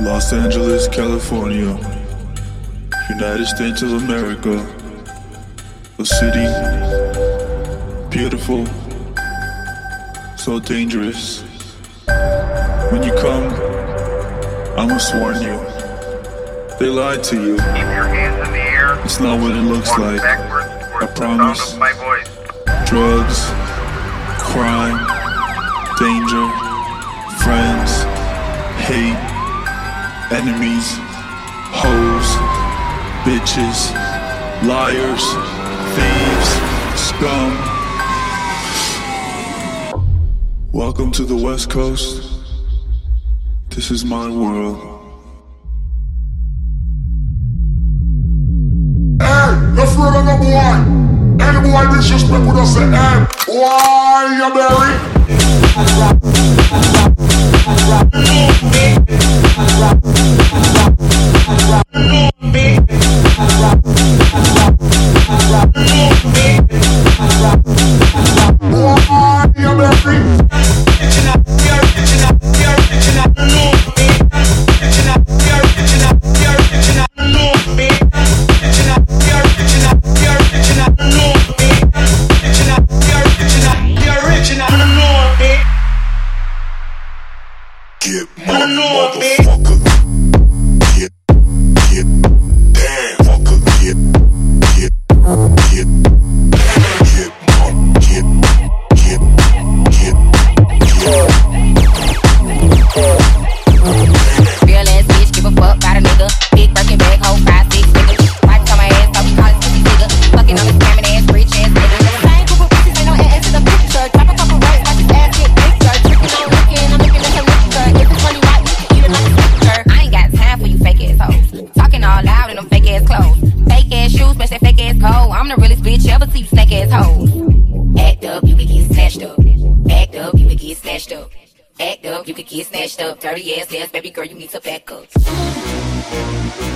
Los Angeles, California, United States of America, a city beautiful, so dangerous. When you come, I must warn you. They lied to you. It's not what it looks like. I promise. Drugs, crime, danger. enemies, hoes, bitches, liars, thieves, scum. Welcome to the West Coast. This is my world. Hey, you're afraid of the boy. Any boy disrespect with us, say, hey, why you married? Rock. Get snatched up, dirty ass ass, baby girl, you need to back up.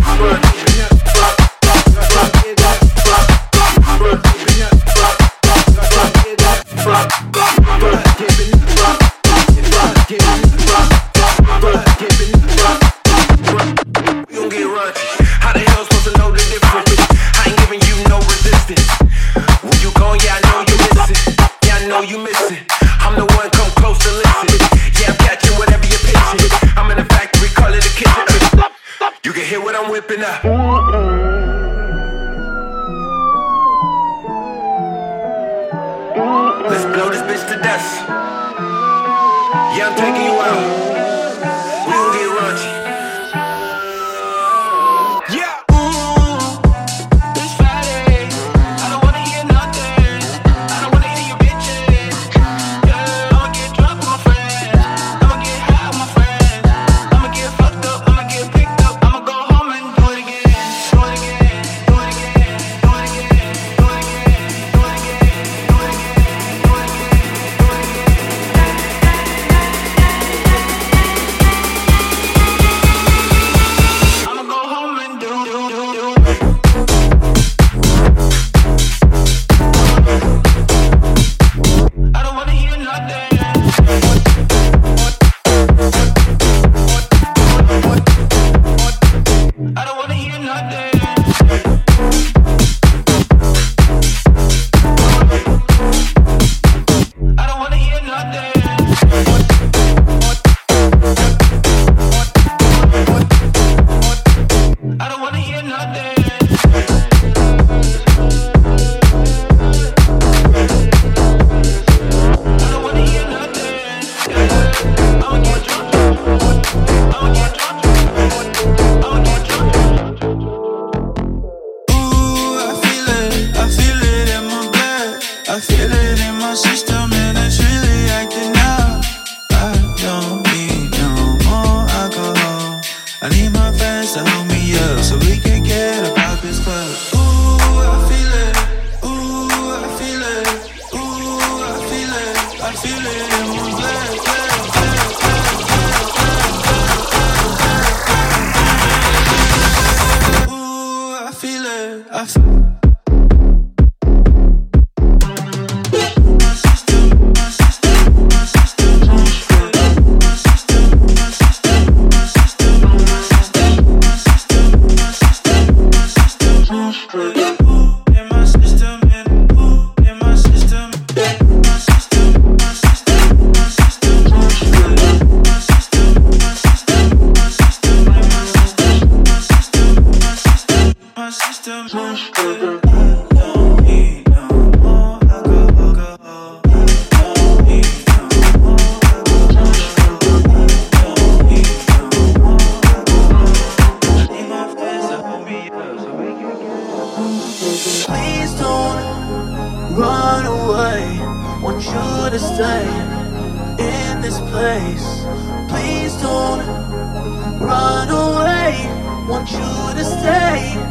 I'm whipping up. Let's blow this bitch to dust. Yeah, I'm taking you out. I feel Want you to stay.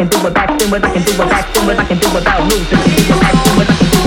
can do about women, I can do a back women, I can do about music, I can do about women, I can do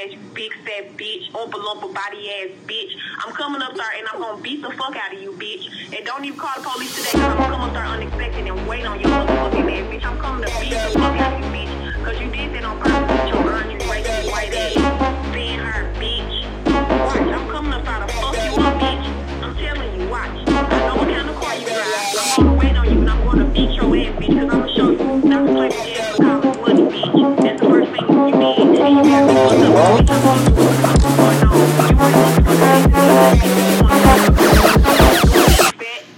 ass, big fat bitch, oompa a body ass bitch. I'm coming up there and I'm gonna beat the fuck out of you, bitch. And don't even call the police today because I'm gonna come up there unexpected and wait on your motherfucking ass, bitch. I'm coming to beat the fuck out of you, bitch. Because you did that on purpose with your gun, you white ass. Being her, bitch. Watch, I'm coming up there to fuck you up, bitch. I'm telling you, watch. I know what kind of car you drive. I'm gonna wait on you and I'm gonna beat your ass, bitch.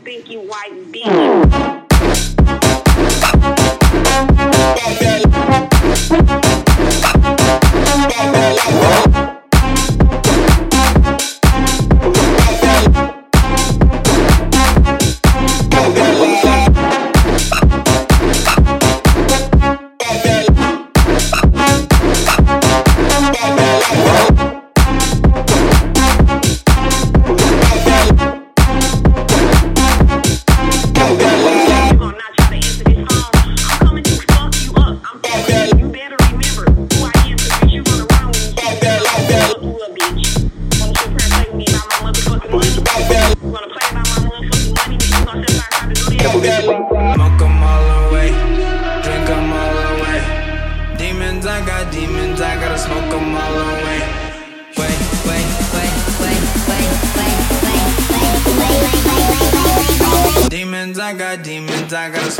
Thank you, white bean. Demons, I got demons, I got.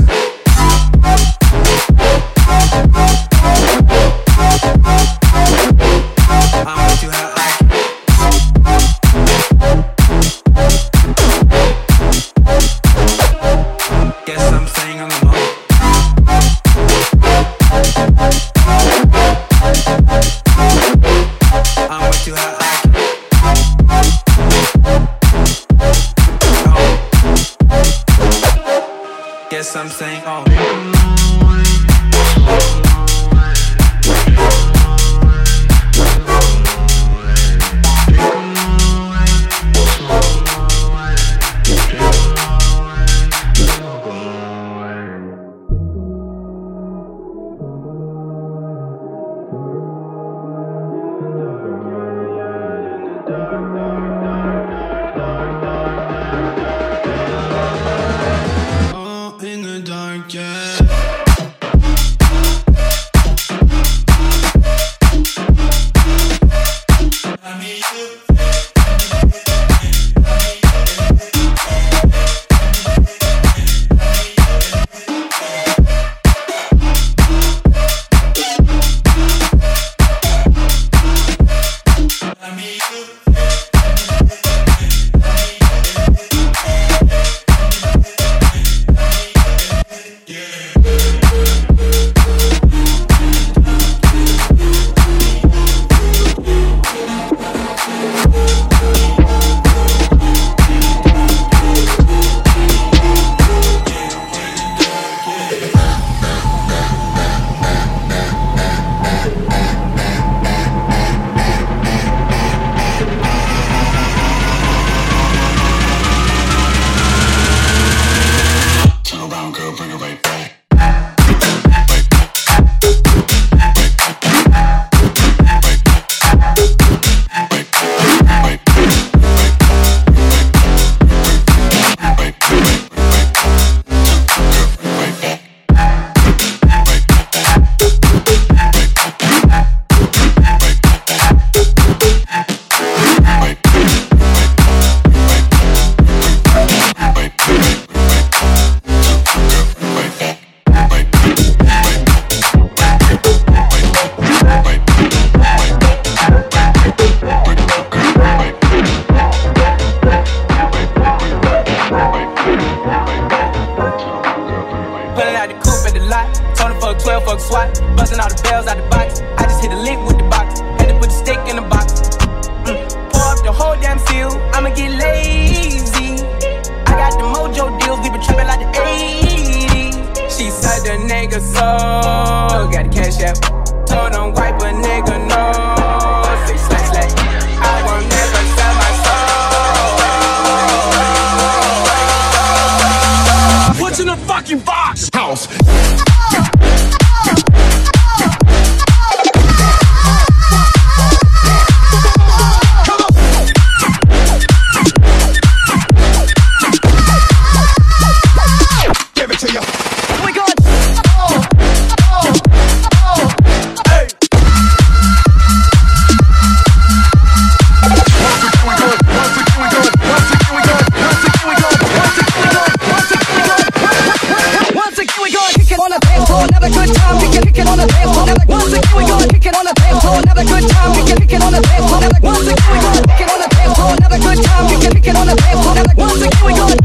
Once again we gonna,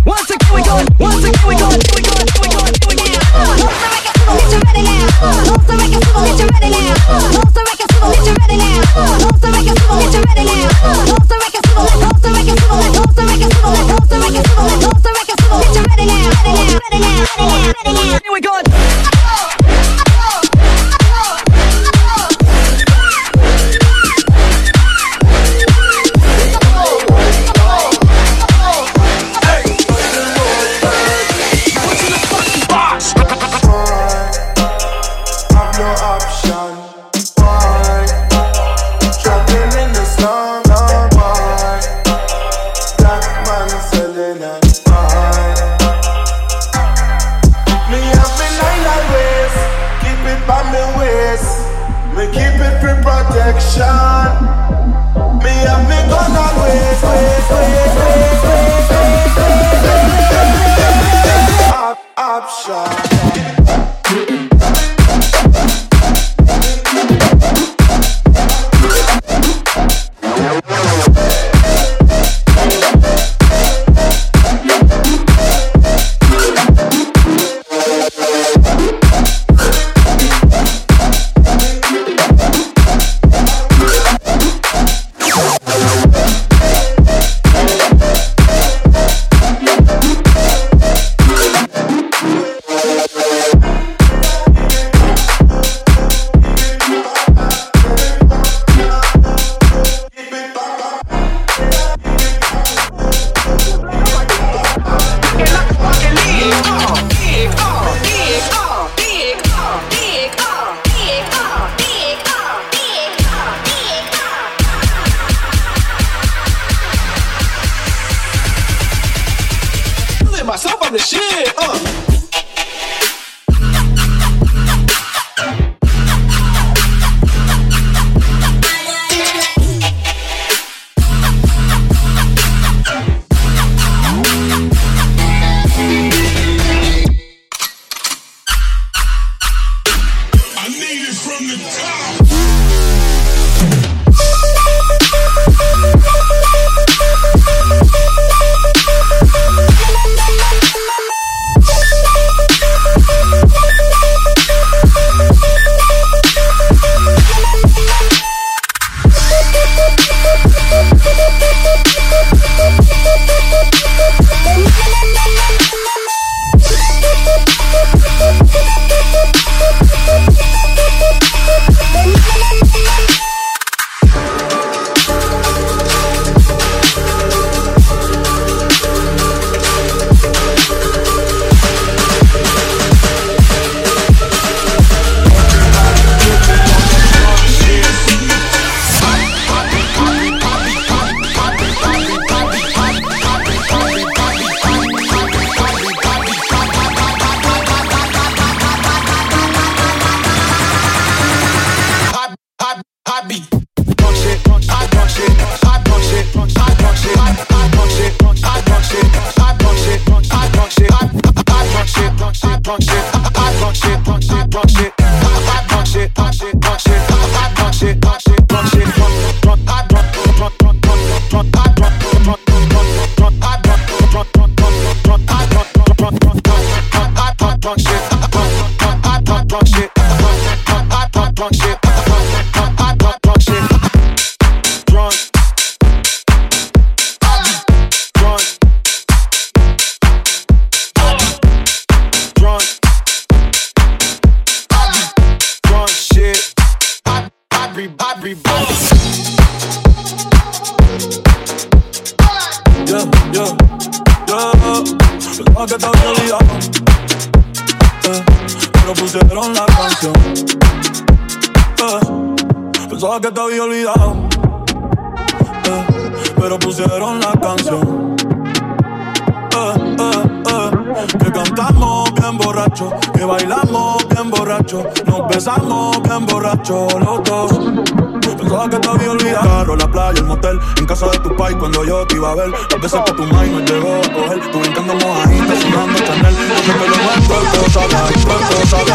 The shit. Uh. drunk shit. I drunk drunk shit. Drunk. Everybody, Yeah, yeah, yeah. La que está olvidada. Eh, pero pusieron la canción. Pensaba que te había olvidado, eh, pero pusieron la canción. Eh, eh, que cantamos bien borracho, que bailamos bien borracho, nos besamos bien borracho los dos. Pensaba que te había olvidado. Carro, la playa, el motel, en casa de tu pai cuando yo te iba a ver. Las veces que tu mai no llegó a coger, tú brincando mojadita, sudando Chanel. Yo que lo muestro, todo sabe, todo sabe,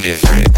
different.